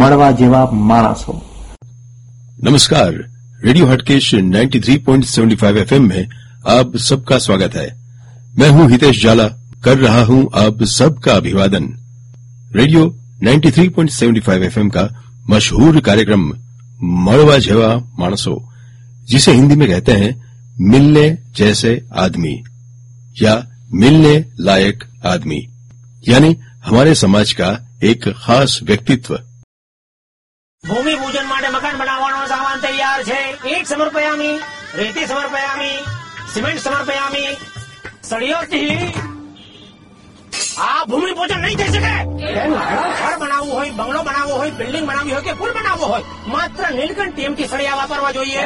મળવા જેવા માણસો नमस्कार रेडियो हटकेश 93.75 एफएम में आप सबका स्वागत है मैं हूं हितेश जाला कर रहा हूं आप सबका अभिवादन रेडियो 93.75 एफएम का मशहूर कार्यक्रम मड़वा झेवा मानसो जिसे हिंदी में कहते हैं मिलने जैसे आदमी या मिलने लायक आदमी यानी हमारे समाज का एक खास व्यक्तित्व ભૂમિ પૂજન માટે મકાન બનાવવાનો સામાન તૈયાર છે. ઈટ સમર્પયામી રેતી સમર્પયામી સિમેન્ટ સમર્પયામી સળિયોથી આ ભૂમિ પૂજન નહીં થઈ શકે. ઘર બનાવવું હોય બંગલો બનાવવો હોય બિલ્ડિંગ બનાવવી હોય કે પુલ બનાવવો હોય માત્ર નીલકંઠ ટીમથી સળિયા વાપરવા જોઈએ?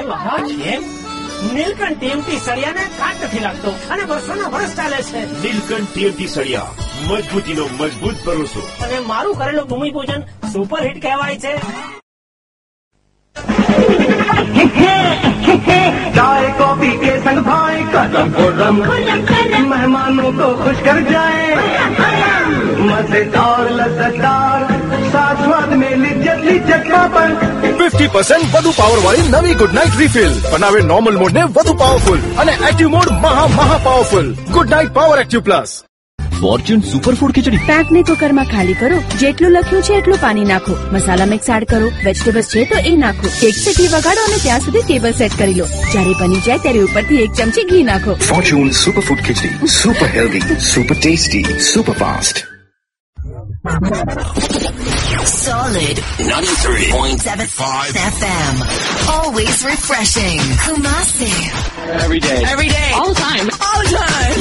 નીલકંઠ ટીએમટી સળિયાને કાટ નથી લાગતો અને વર્ષોના વર્ષ ચાલે છે. નીલકંઠ ટીએમટી સળિયા. મજબૂતીનો મજબૂત ભરોસો. અને મારું કરેલું ભૂમિ પૂજન સુપર હિટ કહેવાય છે. चाय कॉफी के संग भाई कदम खुर्रम मेहमानों को खुश कर जाए मजेदार लज्जतदार साथ स्वाद में लिज्जत लिज्जत पर ફિફ્ટી પર્સન્ટ વધુ પાવર વાળી નવી ગુડ નાઇટ રિફિલ બનાવે નોર્મલ મોડ ને વધુ પાવરફુલ અને એક્ટિવ મોડ મહા મહા powerful Good Knight power active plus Fortune superfood khichdi પેકને કુકરમાં ખાલી કરો જેટલું લખ્યું છે એટલું પાણી નાખો મસાલા મિક્સ એડ કરો વેજીટેબલ્સ છે તો એ નાખો એક સીટી વગાડો અને ત્યાં સુધી ટેબલ સેટ કરી લો જ્યારે બની જાય ત્યારે ઉપરથી એક ચમચી ઘી નાખો Fortune superfood khichdi super healthy super tasty super fast Solid 93.75 FM. Always refreshing. Kumasi. Every day. Every day. All the time. All the time.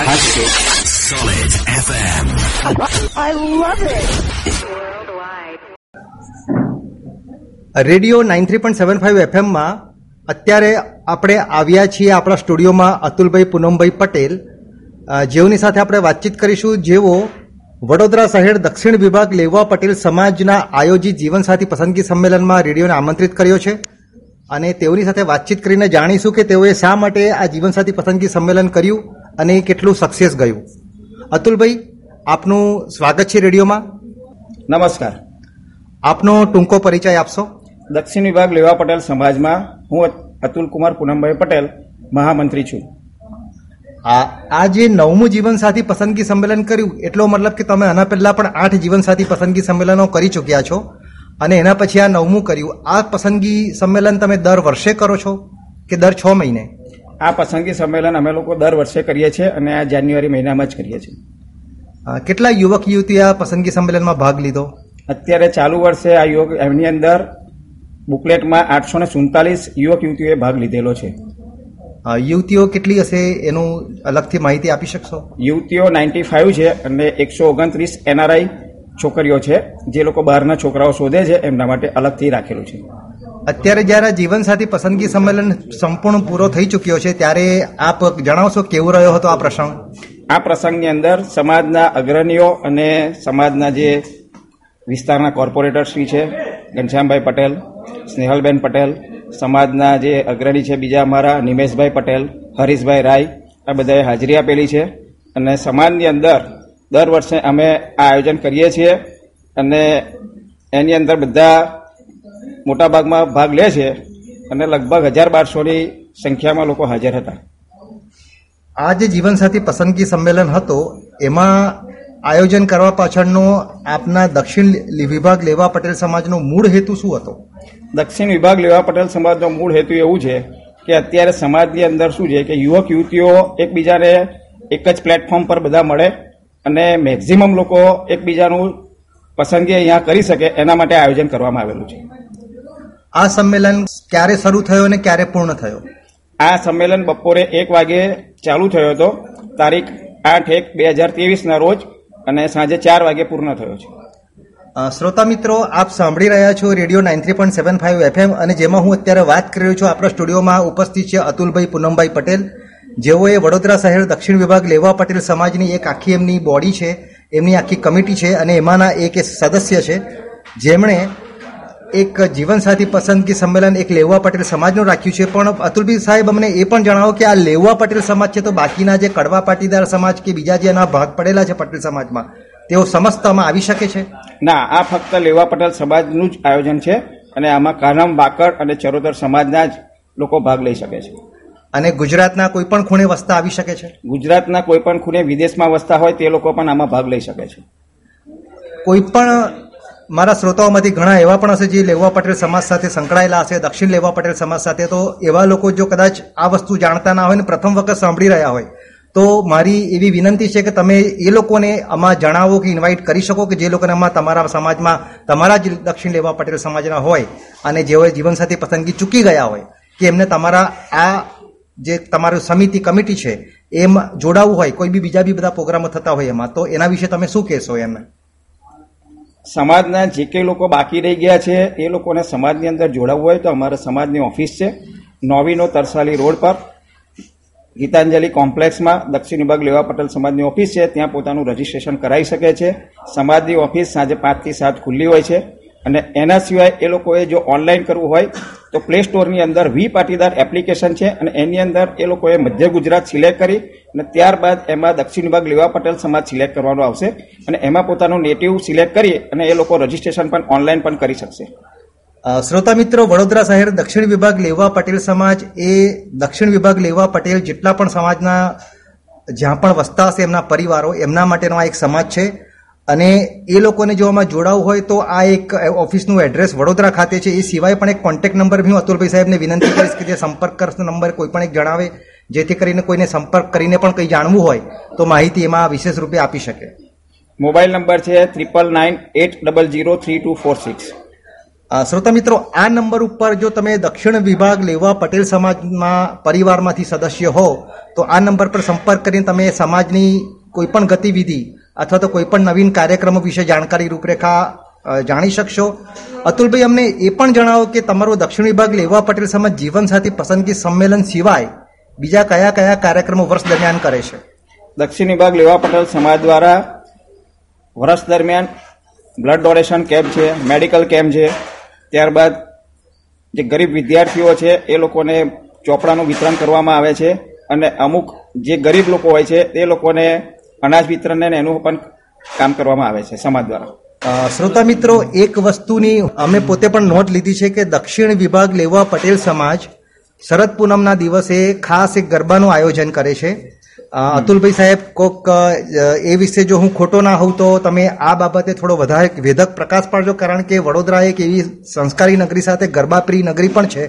Solid FM. Radio nine three point seven five એફએમમાં અત્યારે આપણે આવ્યા છીએ આપણા સ્ટુડિયોમાં અતુલભાઈ પૂનમભાઈ પટેલ. જેઓની સાથે આપણે વાતચીત કરીશું જેઓ વડોદરા શહેર દક્ષિણ વિભાગ લેવા પટેલ સમાજના આયોજિત જીવનસાથી પસંદગી સંમેલનમાં રેડિયોને આમંત્રિત કર્યો છે. અને તેઓની સાથે વાતચીત કરીને જાણીશું કે તેઓએ શા માટે આ જીવનસાથી પસંદગી સંમેલન કર્યું. અને એ કેટલું સક્સેસ ગયું. અતુલભાઈ આપનું સ્વાગત છે રેડિયોમાં. નમસ્કાર. આપનો ટૂંકો પરિચય આપશો? દક્ષિણ વિભાગ લેવા પટેલ સમાજમાં હું અતુલ કુમાર પૂનમભાઈ પટેલ મહામંત્રી છું. આ આ જે નવમું જીવનસાથી પસંદગી સંમેલન કર્યું એટલો મતલબ કે તમે આના પહેલા પણ આઠ જીવનસાથી પસંદગી સંમેલનો કરી ચૂક્યા છો. અને એના પછી આ નવમું કર્યું. આ પસંદગી સંમેલન તમે દર વર્ષે કરો છો કે દર છ મહિને? આ પસંદગી સંમેલન અમે લોકો દર વર્ષે કરીએ છીએ અને આ જાન્યુઆરી મહિનામાં જ કરીએ છીએ. કેટલા યુવક યુવતી આ પસંદગી સંમેલનમાં ભાગ લીધો? અત્યારે ચાલુ વર્ષે આ યુવક એમની અંદર બુકલેટમાં આઠસો ને સુડતાલીસ યુવક યુવતીઓએ ભાગ લીધેલો છે. યુવતીઓ કેટલી હશે એનું અલગથી માહિતી આપી શકશો? યુવતીઓ નાઇન્ટી ફાઇવ છે અને એકસો ઓગણત્રીસ એનઆરઆઈ છોકરીઓ છે. જે લોકો બહારના છોકરાઓ શોધે છે એમના માટે અલગથી રાખેલું છે. અત્યારે જ્યારે જીવનસાથી પસંદગી સંમેલન સંપૂર્ણ પૂરો થઈ ચૂક્યો છે, ત્યારે આપ જણાવશો કેવો રહ્યો હતો આ પ્રસંગ? આ પ્રસંગની અંદર સમાજના અગ્રણીઓ અને સમાજના જે વિસ્તારના કોર્પોરેટર શ્રી છે, ઘનશ્યામભાઈ પટેલ, સ્નેહલબેન પટેલ, સમાજના જે અગ્રણી છે બીજા અમારા નિમેશભાઈ પટેલ, હરીશભાઈ રાય, આ બધાએ હાજરી આપેલી છે અને સમાજની અંદર દર વર્ષે અમે આ આયોજન કરીએ છીએ અને એની અંદર બધા મોટાભાગમાં ભાગ લે છે અને લગભગ હજાર બારસોની સંખ્યામાં લોકો હાજર હતા. આ જે જીવનસાથી પસંદગી સંમેલન હતો એમાં આયોજન કરવા પાછળનો આપના દક્ષિણ વિભાગ લેવા પટેલ સમાજનો મૂળ હેતુ શું હતો? દક્ષિણ વિભાગ લેવા પટેલ સમાજનો મૂળ હેતુ એવું છે કે અત્યારે સમાજની અંદર શું છે કે યુવક યુવતીઓ એકબીજાને એક જ પ્લેટફોર્મ પર બધા મળે અને મેક્ઝિમમ લોકો એકબીજાનું પસંદગી અહીંયા કરી શકે એના માટે આયોજન કરવામાં આવેલું છે. આ સંમેલન ક્યારે શરૂ થયો અને ક્યારે પૂર્ણ થયો? આ સંમેલન બપોરે એક વાગે ચાલુ થયો હતો. તારીખ આઠ એક બે હજાર ત્રેવીસના રોજ અને સાંજે ચાર વાગે પૂર્ણ થયો છે. શ્રોતા મિત્રો આપ સાંભળી રહ્યા છો radio nine three point seven five FM અને જેમાં હું અત્યારે વાત કરી રહ્યો છું આપણા સ્ટુડિયોમાં ઉપસ્થિત છે અતુલભાઈ પૂનમભાઈ પટેલ. જેઓએ વડોદરા શહેર દક્ષિણ વિભાગ લેવા પટેલ સમાજની એક આખી એમની બોડી છે એમની આખી કમિટી છે અને એમાંના એક સદસ્ય છે. જેમણે એક જીવનસાથી પસંદગી સંમેલન એક લેવા પટેલ સમાજનું રાખ્યું છે. પણ અતુલભાઈ સાહેબ અમને એ પણ જણાવો કે આ લેવા પટેલ સમાજ છે તો બાકીના જે કડવા પાટીદાર સમાજ કે બીજા જે એના ભાગ પડેલા છે પટેલ સમાજમાં તેઓ સમસ્તમાં આવી શકે છે? ના આ ફક્ત લેવા પટેલ સમાજનું જ આયોજન છે અને આમાં કાનમ બાકડ અને ચરોતર સમાજના જ લોકો ભાગ લઈ શકે છે. અને ગુજરાતના કોઈ પણ ખૂણે વસતા આવી શકે છે? ગુજરાતના કોઈ પણ ખૂણે વિદેશમાં વસતા હોય તે લોકો પણ આમાં ભાગ લઈ શકે છે. કોઈ પણ મારા શ્રોતાઓમાંથી ઘણા એવા પણ હશે જે લેવા પટેલ સમાજ સાથે સંકળાયેલા હશે, દક્ષિણ લેવા પટેલ સમાજ સાથે. તો એવા લોકો જો કદાચ આ વસ્તુ જાણતા ના હોય ને, પ્રથમ વખત સાંભળી રહ્યા હોય, તો મારી એવી વિનંતી છે કે તમે એ લોકોને આમાં જણાવો કે ઇન્વાઇટ કરી શકો કે જે લોકોને આમાં તમારા સમાજમાં, તમારા જ દક્ષિણ લેવા પટેલ સમાજના હોય અને જેઓએ જીવનસાથી પસંદગી ચૂકી ગયા હોય, કે એમને તમારા આ જે તમારું સમિતિ, કમિટી છે, એમ જોડાવવું હોય, કોઈ બી બીજા બી બધા પ્રોગ્રામો થતા હોય એમાં, તો એના વિશે તમે શું કહેશો એમને સમાજના જે કંઈ લોકો બાકી રહી ગયા છે, એ લોકોને સમાજની અંદર જોડાવવું હોય તો અમારા સમાજની ઓફિસ છે, નોવીનો તરસાલી રોડ પર. ગીતાંજલિ કોમ્પ્લેક્સમાં દક્ષિણ વિભાગ લેવા પટેલ સમાજની ઓફિસ છે, ત્યાં પોતાનું રજીસ્ટ્રેશન કરાવી શકે છે. સમાજની ઓફિસ સાંજે પાંચથી સાત ખુલ્લી હોય છે. અને એના સિવાય એ લોકોએ જો ઓનલાઈન કરવું હોય, તો પ્લે સ્ટોરની અંદર વી પાટીદાર એપ્લિકેશન છે અને એની અંદર એ લોકોએ મધ્ય ગુજરાત સિલેક્ટ કરી અને ત્યારબાદ એમાં દક્ષિણ વિભાગ લેવા પટેલ સમાજ સિલેક્ટ કરવાનો આવશે અને એમાં પોતાનું નેટિવ સિલેક્ટ કરી અને એ લોકો રજીસ્ટ્રેશન પણ ઓનલાઈન પણ કરી શકશે. શ્રોતા મિત્રો, વડોદરા શહેર દક્ષિણ વિભાગ લેવા પટેલ સમાજ એ દક્ષિણ વિભાગ લેવા પટેલ જેટલા પણ સમાજના જ્યાં પણ વસતા હશે એમના પરિવારો, એમના માટેનો આ એક સમાજ છે. અને એ લોકોને જો આમાં જોડાવવું હોય તો આ એક ઓફિસનું એડ્રેસ વડોદરા ખાતે છે. એ સિવાય પણ એક કોન્ટેક્ટ નંબર બી હું અતુલભાઈ સાહેબને વિનંતી કરીશ કે જે સંપર્ક કરશે નંબર કોઈ પણ એક જણાવે જેથી કરીને કોઈને સંપર્ક કરીને પણ કંઈ જાણવું હોય તો માહિતી એમાં વિશેષ રૂપે આપી શકે. મોબાઈલ નંબર છે triple nine eight double zero three two four six. શ્રોતા મિત્રો આ નંબર ઉપર જો તમે દક્ષિણ વિભાગ લેવા પટેલ સમાજમાં પરિવારમાંથી સદસ્ય હો તો આ નંબર પર સંપર્ક કરીને તમે સમાજની કોઈ પણ ગતિવિધિ અથવા તો કોઈ પણ નવીન કાર્યક્રમો વિશે જાણકારી રૂપરેખા જાણી શકશો. અતુલભાઈ, અમને એ પણ જણાવો કે તમારો દક્ષિણ વિભાગ લેવા પટેલ સમાજ જીવનસાથી પસંદગી સંમેલન સિવાય બીજા કયા કયા કાર્યક્રમો વર્ષ દરમિયાન કરે છે? દક્ષિણ વિભાગ લેવા પટેલ સમાજ દ્વારા વર્ષ દરમિયાન બ્લડ ડોનેશન કેમ્પ છે, મેડિકલ કેમ્પ છે. ત્યારબાદ જે ગરીબ વિદ્યાર્થીઓ છે, એ લોકોને ચોપડાનું વિતરણ કરવામાં આવે છે. અને અમુક જે ગરીબ લોકો હોય છે તે લોકોને અનાજ વિતરણ ને એનું પણ કામ કરવામાં આવે છે સમાજ દ્વારા. શ્રોતા મિત્રો એક વસ્તુની અમે પોતે પણ નોંધ લીધી છે કે દક્ષિણ વિભાગ લેવા પટેલ સમાજ શરદ પૂનમના દિવસે ખાસ એક ગરબાનું આયોજન કરે છે. અતુલભાઈ સાહેબ કોક એ વિશે જો હું ખોટો ના હોઉં તો તમે આ બાબતે થોડો વધારે વેધક પ્રકાશ પાડજો કારણ કે વડોદરા એક એવી સંસ્કારી નગરી સાથે ગરબાપ્રિય નગરી પણ છે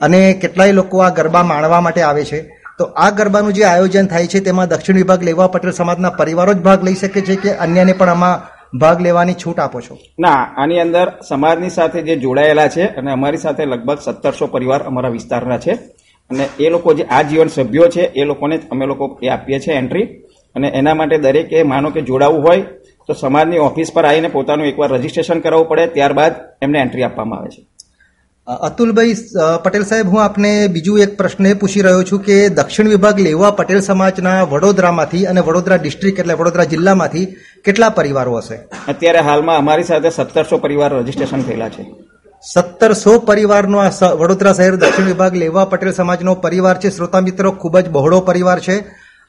અને કેટલાય લોકો આ ગરબા માણવા માટે આવે છે. તો આ ગરબાનું જે આયોજન થાય છે, તેમાં દક્ષિણ વિભાગ લેવા, પટેલ સમાજના પરિવારો જ ભાગ લઈ શકે છે કે અન્યને પણ આમાં ભાગ લેવાની છૂટ આપો છો? ના, આની અંદર સમાજની સાથે જે જોડાયેલા છે અને અમારી સાથે લગભગ સત્તરસો પરિવાર અમારા વિસ્તારના છે અને એ લોકો જે આ જીવન સભ્યો છે, એ લોકોને અમે લોકો એ આપીએ છીએ એન્ટ્રી. અને એના માટે દરેકે માનો કે જોડાવવું હોય, તો સમાજની ઓફિસ પર આવીને પોતાનું એકવાર રજીસ્ટ્રેશન કરાવવું પડે, ત્યારબાદ એમને એન્ટ્રી આપવામાં આવે છે. અતુલભાઈ પટેલ સાહેબ હું આપને બીજું એક પ્રશ્ન એ પૂછી રહ્યો છું કે દક્ષિણ વિભાગ લેવા પટેલ સમાજના વડોદરામાંથી અને વડોદરા ડિસ્ટ્રિક્ટ એટલે વડોદરા જિલ્લામાંથી કેટલા પરિવારો હશે? અત્યારે હાલમાં અમારી સાથે સત્તરસો પરિવાર રજીસ્ટ્રેશન થયેલા છે. સત્તરસો પરિવારનો આ વડોદરા શહેર દક્ષિણ વિભાગ લેવા પટેલ સમાજનો પરિવાર છે. શ્રોતા મિત્રો ખૂબ જ બહોળો પરિવાર છે.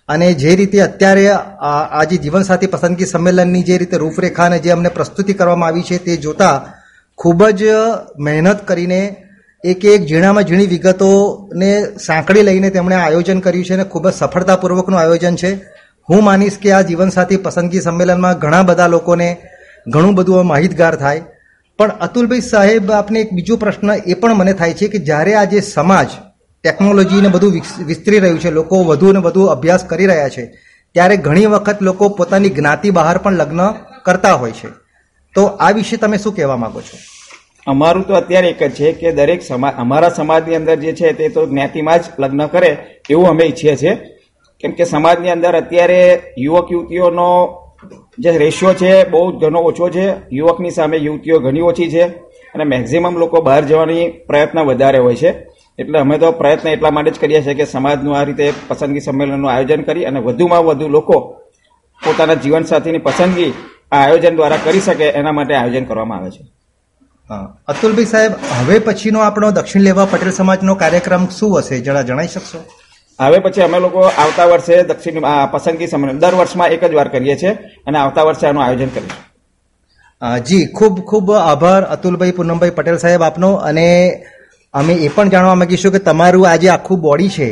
અને જે રીતે અત્યારે આ આ જીવનસાથી પસંદગી સંમેલનની જે રીતે રૂપરેખા અને જે અમને પ્રસ્તુતિ કરવામાં આવી છે તે જોતા ખૂબ જ મહેનત કરીને એક એક ઝીણામાં ઝીણી વિગતોને સાંકળી લઈને તેમણે આયોજન કર્યું છે અને ખૂબ જ સફળતાપૂર્વકનું આયોજન છે. હું માનીશ કે આ જીવનસાથી પસંદગી સંમેલનમાં ઘણા બધા લોકોને ઘણું બધું માહિતગાર થાય. પણ અતુલભાઈ સાહેબ, આપને એક બીજો પ્રશ્ન એ પણ મને થાય છે કે જ્યારે આજે સમાજ ટેકનોલોજીને બધું વિસ્તરી રહ્યું છે, લોકો વધુ ને વધુ અભ્યાસ કરી રહ્યા છે, ત્યારે ઘણી વખત લોકો પોતાની જ્ઞાતિ બહાર પણ લગ્ન કરતા હોય છે. તો આ વિશે તમે શું કહેવા માંગો છો? અમારું તો અત્યારે એક જ છે કે દરેક સમાજ અમારા સમાજની અંદર જે છે તે તો જ્ઞાતિમાં જ લગ્ન કરે એવું અમે ઈચ્છીએ છીએ. કેમ કે સમાજની અંદર અત્યારે યુવક યુવતીઓનો જે રેશિયો છે બહુ જ ઘણો ઓછો છે. યુવકની સામે યુવતીઓ ઘણી ઓછી છે અને મેક્ઝિમમ લોકો બહાર જવાની પ્રયત્ન વધારે હોય છે. એટલે અમે તો પ્રયત્ન એટલા માટે જ કરીએ છીએ કે સમાજનું આ રીતે પસંદગી સંમેલનનું આયોજન કરી અને વધુમાં વધુ લોકો પોતાના જીવનસાથીની પસંદગી આયોજન દ્વારા કરી શકે એના માટે આયોજન કરવામાં આવે છે. અતુલભાઈ સાહેબ હવે પછીનો આપણો દક્ષિણ લેવા પટેલ સમાજનો કાર્યક્રમ શું હશે? જરા જણાવી શકશો? હવે પછી અમે લોકો આવતા વર્ષે દક્ષિણ પસંદગી સંમેલન દર વર્ષમાં એક જ વાર કરીએ છીએ અને આવતા વર્ષે આનું આયોજન કરીશું. જી ખૂબ ખૂબ આભાર અતુલભાઈ પૂનમભાઈ પટેલ સાહેબ આપનો અને અમે એ પણ જાણવા માંગીશું કે તમારું આ જે આખું બોડી છે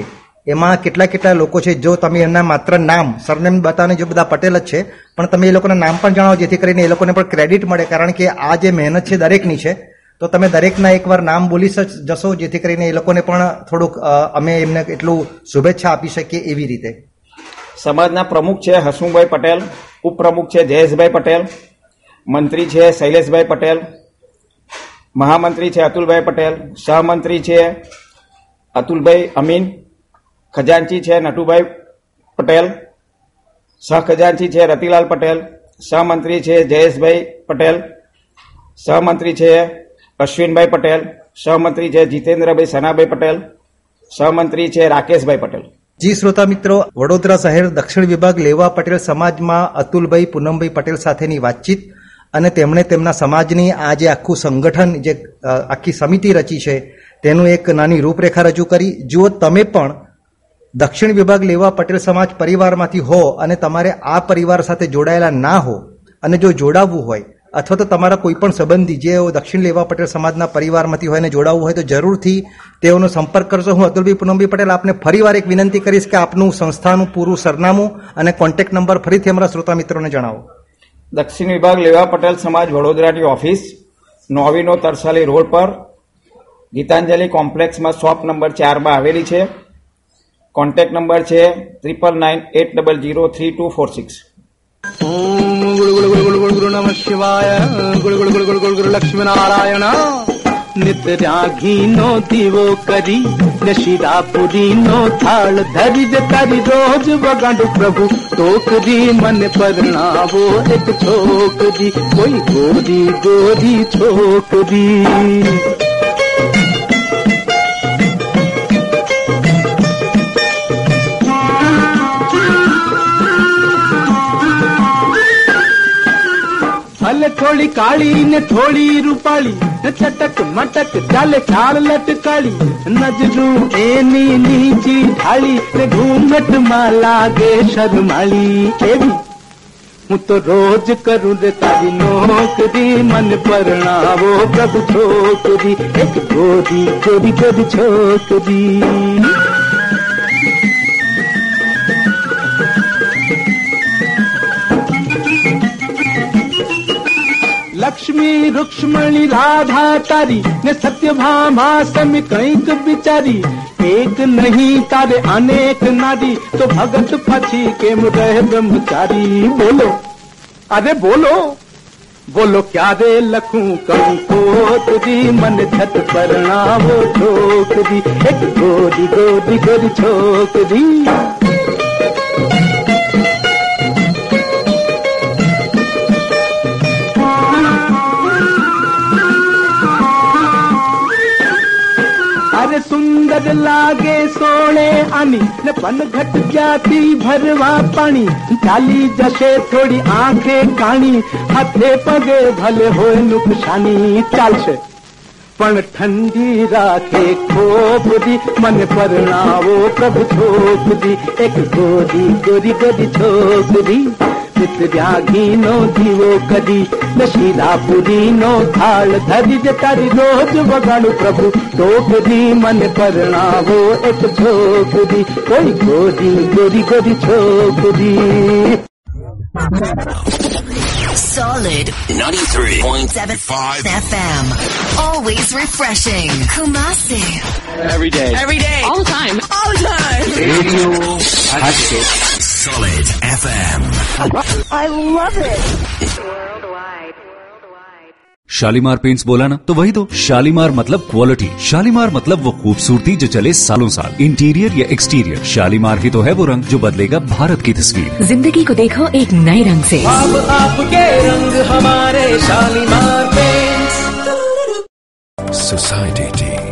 એમાં કેટલા કેટલા લોકો છે, જો તમે એમના માત્ર નામ, સરનેમ બતાવીને જો બધા પટેલ જ છે, પણ તમે એ લોકોના નામ પણ જણાવો, જેથી કરીને એ લોકોને પણ ક્રેડિટ મળે. કારણ કે આ જે મહેનત છે દરેકની છે, તો તમે દરેકના એકવાર નામ બોલી જશો, જેથી કરીને એ લોકોને પણ થોડુંક અમે એમને એટલું શુભેચ્છા આપી શકીએ એવી રીતે. સમાજના પ્રમુખ છે હસમુભાઈ પટેલ, ઉપપ્રમુખ છે જયેશભાઈ પટેલ, મંત્રી છે શૈલેષભાઈ પટેલ, મહામંત્રી છે અતુલભાઈ પટેલ, સહમંત્રી છે અતુલભાઈ અમીન ખજાનચી છે નટુભાઈ પટેલ સહખજાનચી છે રતિલાલ પટેલ સહમંત્રી છે જયેશભાઈ પટેલ સહમંત્રી છે અશ્વિનભાઈ પટેલ સહમંત્રી છે જીતેન્દ્રભાઈ સનાભાઈ પટેલ સહમંત્રી છે રાકેશભાઈ પટેલ. જી શ્રોતા મિત્રો, વડોદરા શહેર દક્ષિણ વિભાગ લેવા પટેલ સમાજમાં અતુલભાઈ પૂનમભાઈ પટેલ સાથેની વાતચીત અને તેમણે તેમના સમાજની આ જે આખું સંગઠન જે આખી સમિતિ રચી છે, તેનું એક નાની રૂપરેખા રજૂ કરી. જુઓ તમે પણ દક્ષિણ વિભાગ લેવા પટેલ સમાજ પરિવારમાંથી હો અને તમારે આ પરિવાર સાથે જોડાયેલા ના હો અને જો જોડાવવું હોય અથવા તો તમારા કોઈ પણ સંબંધી જે દક્ષિણ લેવા પટેલ સમાજના પરિવારમાંથી હોય અને જોડાવવું હોય તો જરૂરથી તેઓનો સંપર્ક કરશો. હું અતુલભાઈ પૂનમભાઈ પટેલ આપને ફરીવાર એક વિનંતી કરીશ કે આપનું સંસ્થાનું પૂરું સરનામું અને કોન્ટેક્ટ નંબર ફરીથી અમારા શ્રોતા મિત્રોને જણાવો. દક્ષિણ વિભાગ લેવા પટેલ સમાજ વડોદરાની ઓફિસ, નોવીનો તરસાલી રોડ પર. ગીતાંજલિ કોમ્પ્લેક્સમાં શોપ નંબર ચારમાં આવેલી છે. કોન્ટેક્ટ નંબર છે triple nine eight double zero three two four six. ઓમ ગુરુ ગુરુ નમઃ શિવાય ગુરુ ગુરુ ગુરુ ગુરુ ગુરુ ગુરુ લક્ષ્મી નારાયણ નિત રાઘી નો દીવો કરી ને નો થાળ ધરી જ તારી રોજ વગાડું પ્રભુ ટોકરી મને પરણાવો એક છોકરી કોઈ ગોરી ગોરી છોકરી ભલે થોડી કાળી ને થોડી રૂપાળી. ચટક મટક ચાલે ચાલ લટકાળી. નજરું એની નીચી ઢાળી ને ઘૂંઘટમાં લાગે શરમાળી. એવી હું તો રોજ કરું રે તારી નોકરી, મન પરણાવો પ્રભુ છોકરી. એક ગોરી ગોરી ગોરી છોકરી. લક્ષ્મી રૂક્ષ્મણી રાધા તારી ને સત્યભામા સમ કંઈક બિચારી એક નહીં તારે અનેક નારી તો ભગત પછી કેમ રહે બ્રહ્મચારી બોલો અરે બોલો બોલો ક્યારે લખું કરું કોતરી મને છત પરણાવો છોકરી એક ગોરી ગોરી ગોરી છોકરી અરે સુંદર લાગે સોળે આની ને પનઘટ ક્યાંથી ભરવા પાણી ચાલી જશે થોડી આંખે કાણી હાથે પગે ભલે હોય નુકસાની ચાલશે પણ ઠંડી રાખે ખોબરી મને પરણાવો પ્રભુ છોકરી એક ગોરી ગોરી ગોરી છોકરી પિતર્યાગીનો દીવો કરી નશીરાપુરીનો થાળ ધરી જ તારી રોજ વગાડું પ્રભુ છોકરી મને પરણાવો એક છોકરી કોઈ ગોરી ગોરી ગોરી છોકરી Solid 93.75 FM. Always refreshing. Kumasi. Every day. Every day. All the time. All the time. Radio Solid FM. I love it. Shalimar paints बोला ना तो वही तो। शालीमार मतलब क्वालिटी शालीमार मतलब वो खूबसूरती जो चले सालों साल। इंटीरियर या एक्सटीरियर शालीमार ही तो है वो रंग जो बदलेगा भारत की तस्वीर। ज़िंदगी को देखो एक नए रंग से। अब आपके रंग हमारे Shalimar paints Society Tea.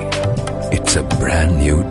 It's a brand new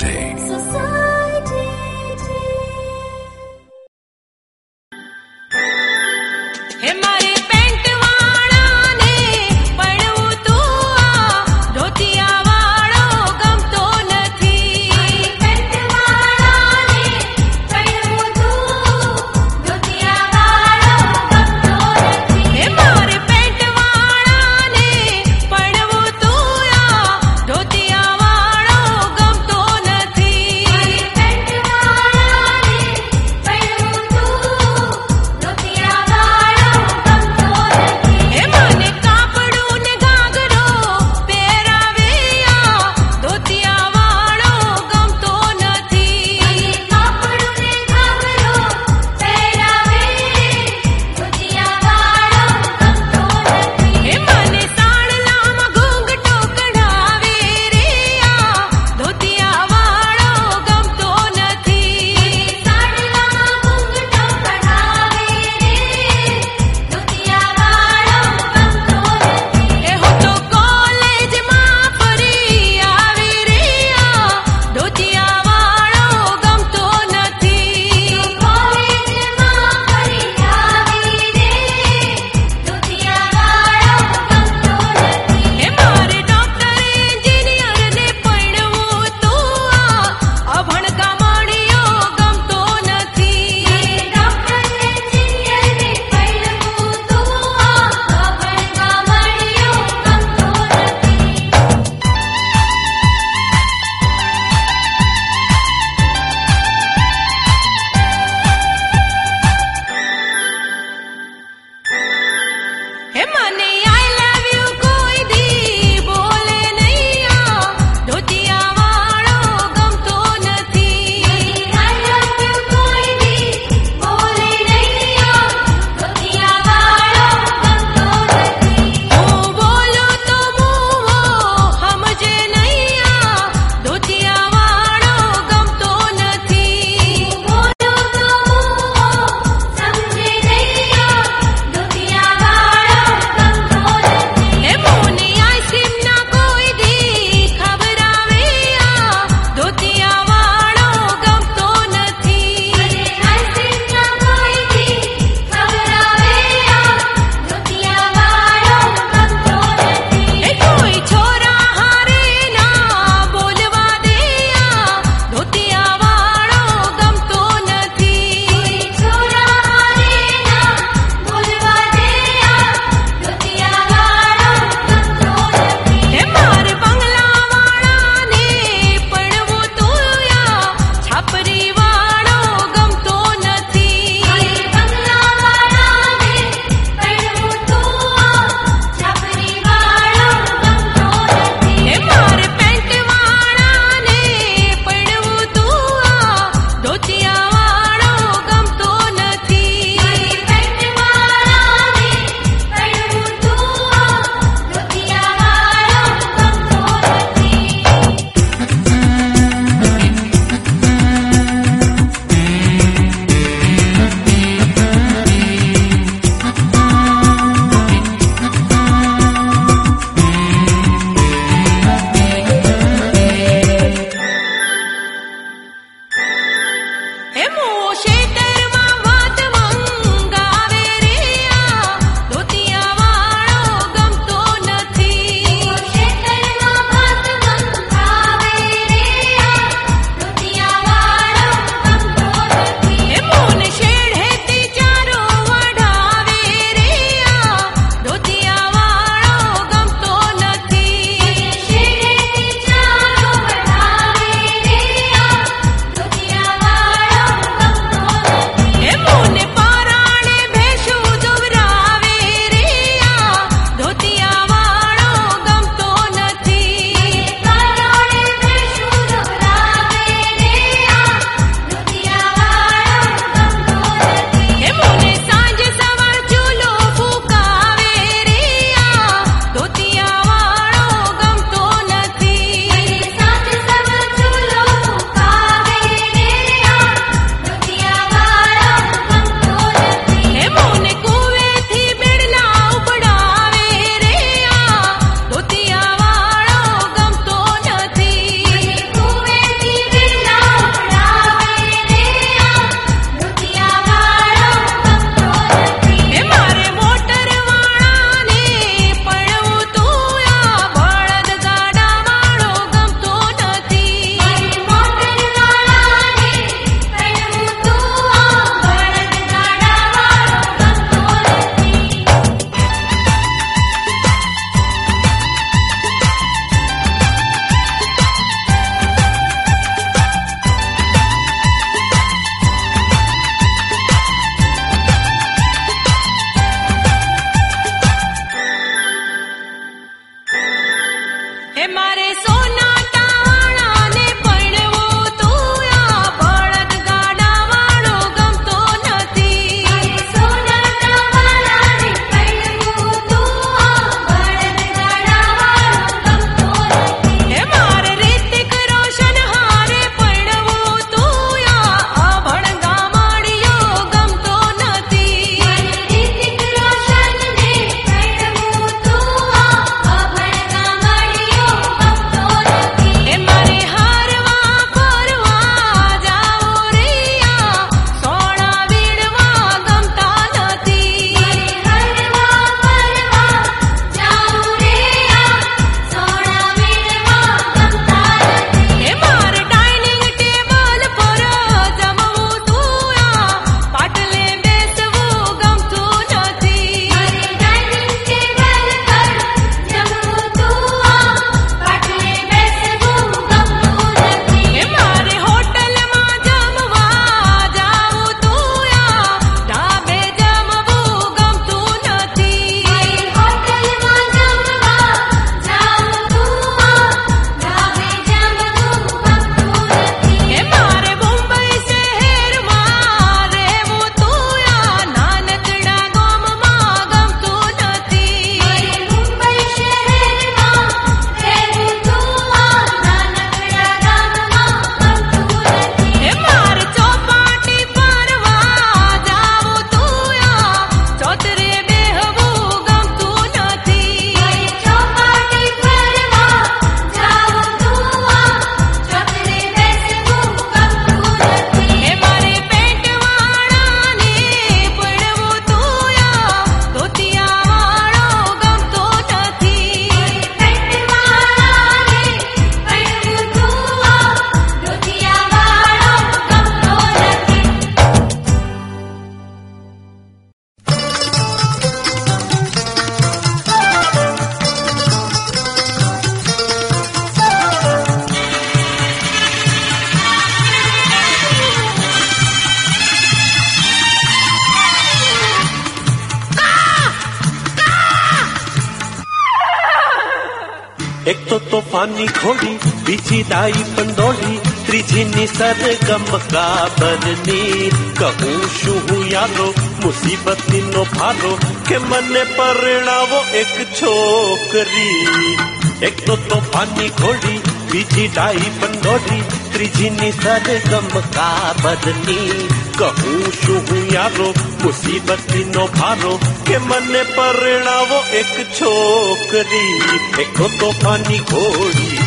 તોફાની ખોડી બીજી દાઈ પંડોળી ત્રીજીની સરગમ કાબરની કહું શું હું યારો મુસીબતી નો ભારો કે મને પરણાવો એક છોકરી એક તો તોફાની ઘોડી બીજી ડાઈ પંડોળી ત્રીજીની સરગમ કાબરની કહું શું હું યારો મુસીબતી નો ભારો, કે મને પરણાવો એક છોકરી. એક તોફાની ઘોડી.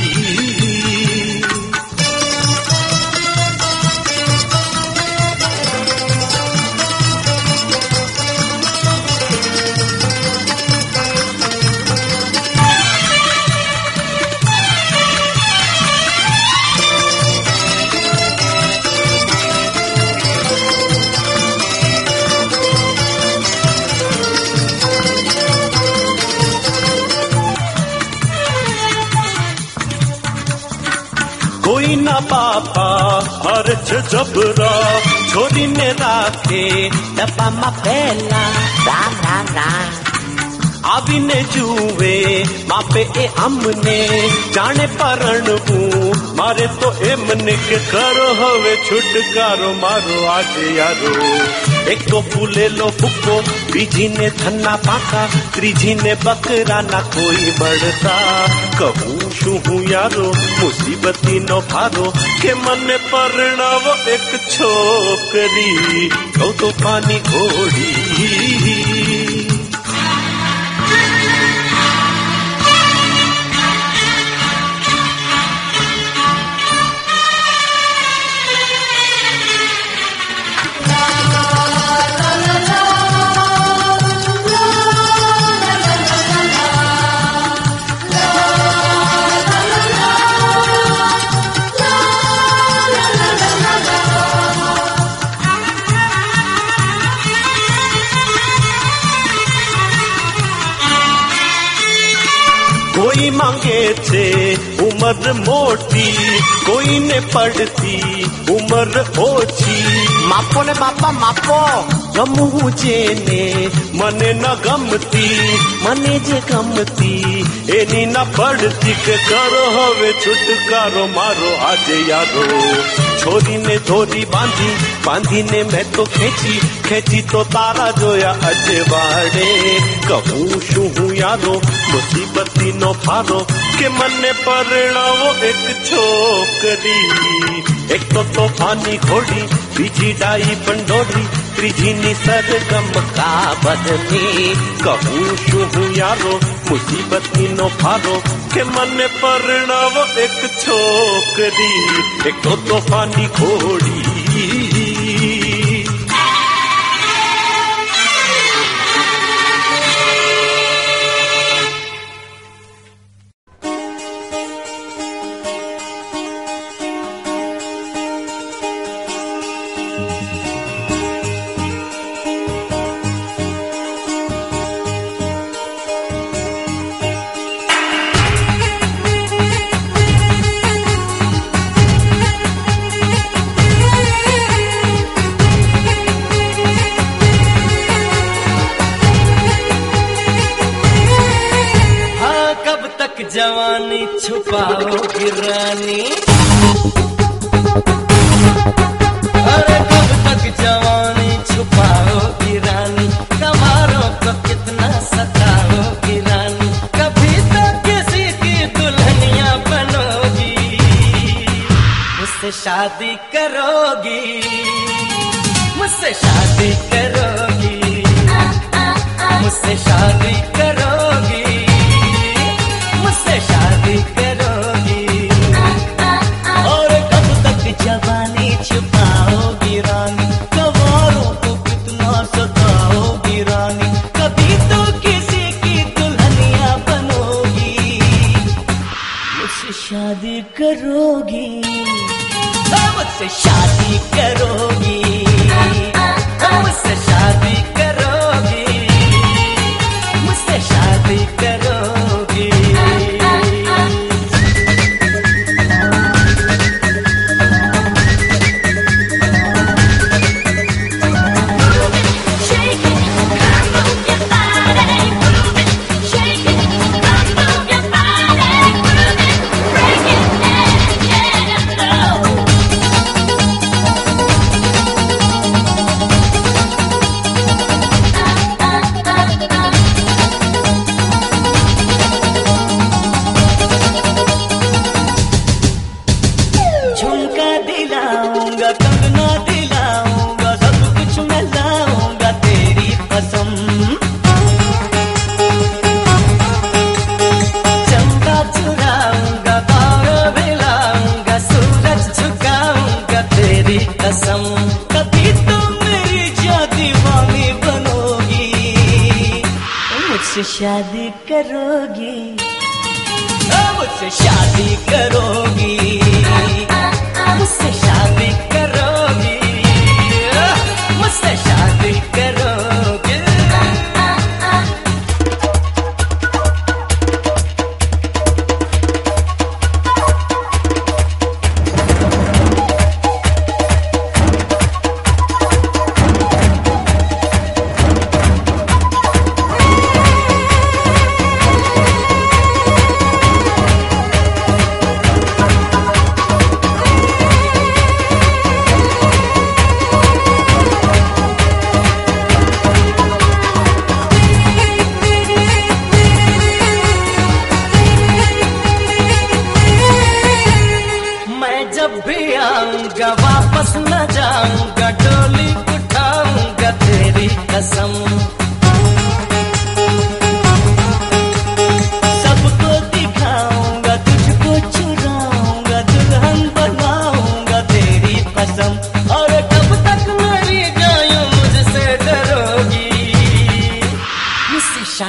બાપા છે જબરા છોડીને રાખે ડબ્બામાં પહેલા રામ રામ રામ આવીને જુએ બાપે એ અમને જાણે પરણવું મારે તો એમને કે કરો હવે છુટકારો મારો આજે યારો એક તો ફૂલેલો ફૂકો બીજીને થન્ના પાકા ત્રીજીને બકરાના કોઈ બળતા કહું શું હું યારો મુસીબતી નો ભારો કે મને પરણાવો એક છોકરી. કઉ તો પાની ઘોડી. ઉંમર મોટી કોઈને પડતી ઉંમર ઓછી માપો ને બાપા માપો ગમવું જેને મને ન ગમતી મને જે ગમતી એની ન પડતી કે કરો હવે છુટકારો મારો આજે યારો છોરીને ધોરી બાંધી બાંધીને મેં તો ખેંચી ખેંચી તો તારા જોયા અજવાડે કહું શું હું યાદો મુસીબતી નો ફાદો, કે મને પરણાવો એક છોકરી. એક તો તોફાની ઘોડી, બીજી ડાઈ પંડોળી ત્રીજીની સરગમ કાબદની કહું શું હું યારો મુસીબતી નો ફાદો, કે મને પરણાવો એક છોકરી. એક તો તોફાની ઘોડી मुझसे शादी करोगी मुझसे शादी करोगी मुझसे शादी करोगी मुझसे शादी करोगी शादी करोगी हाँ, मुझसे शादी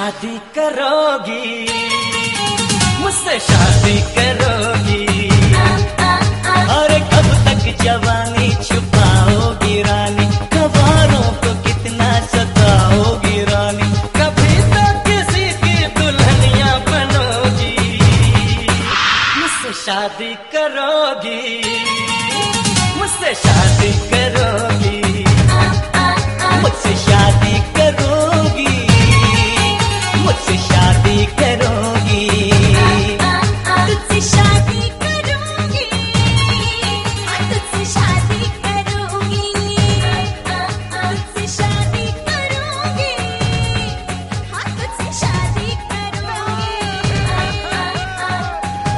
शादी करोगी मुझसे शादी करोगी अरे कब तक जवानी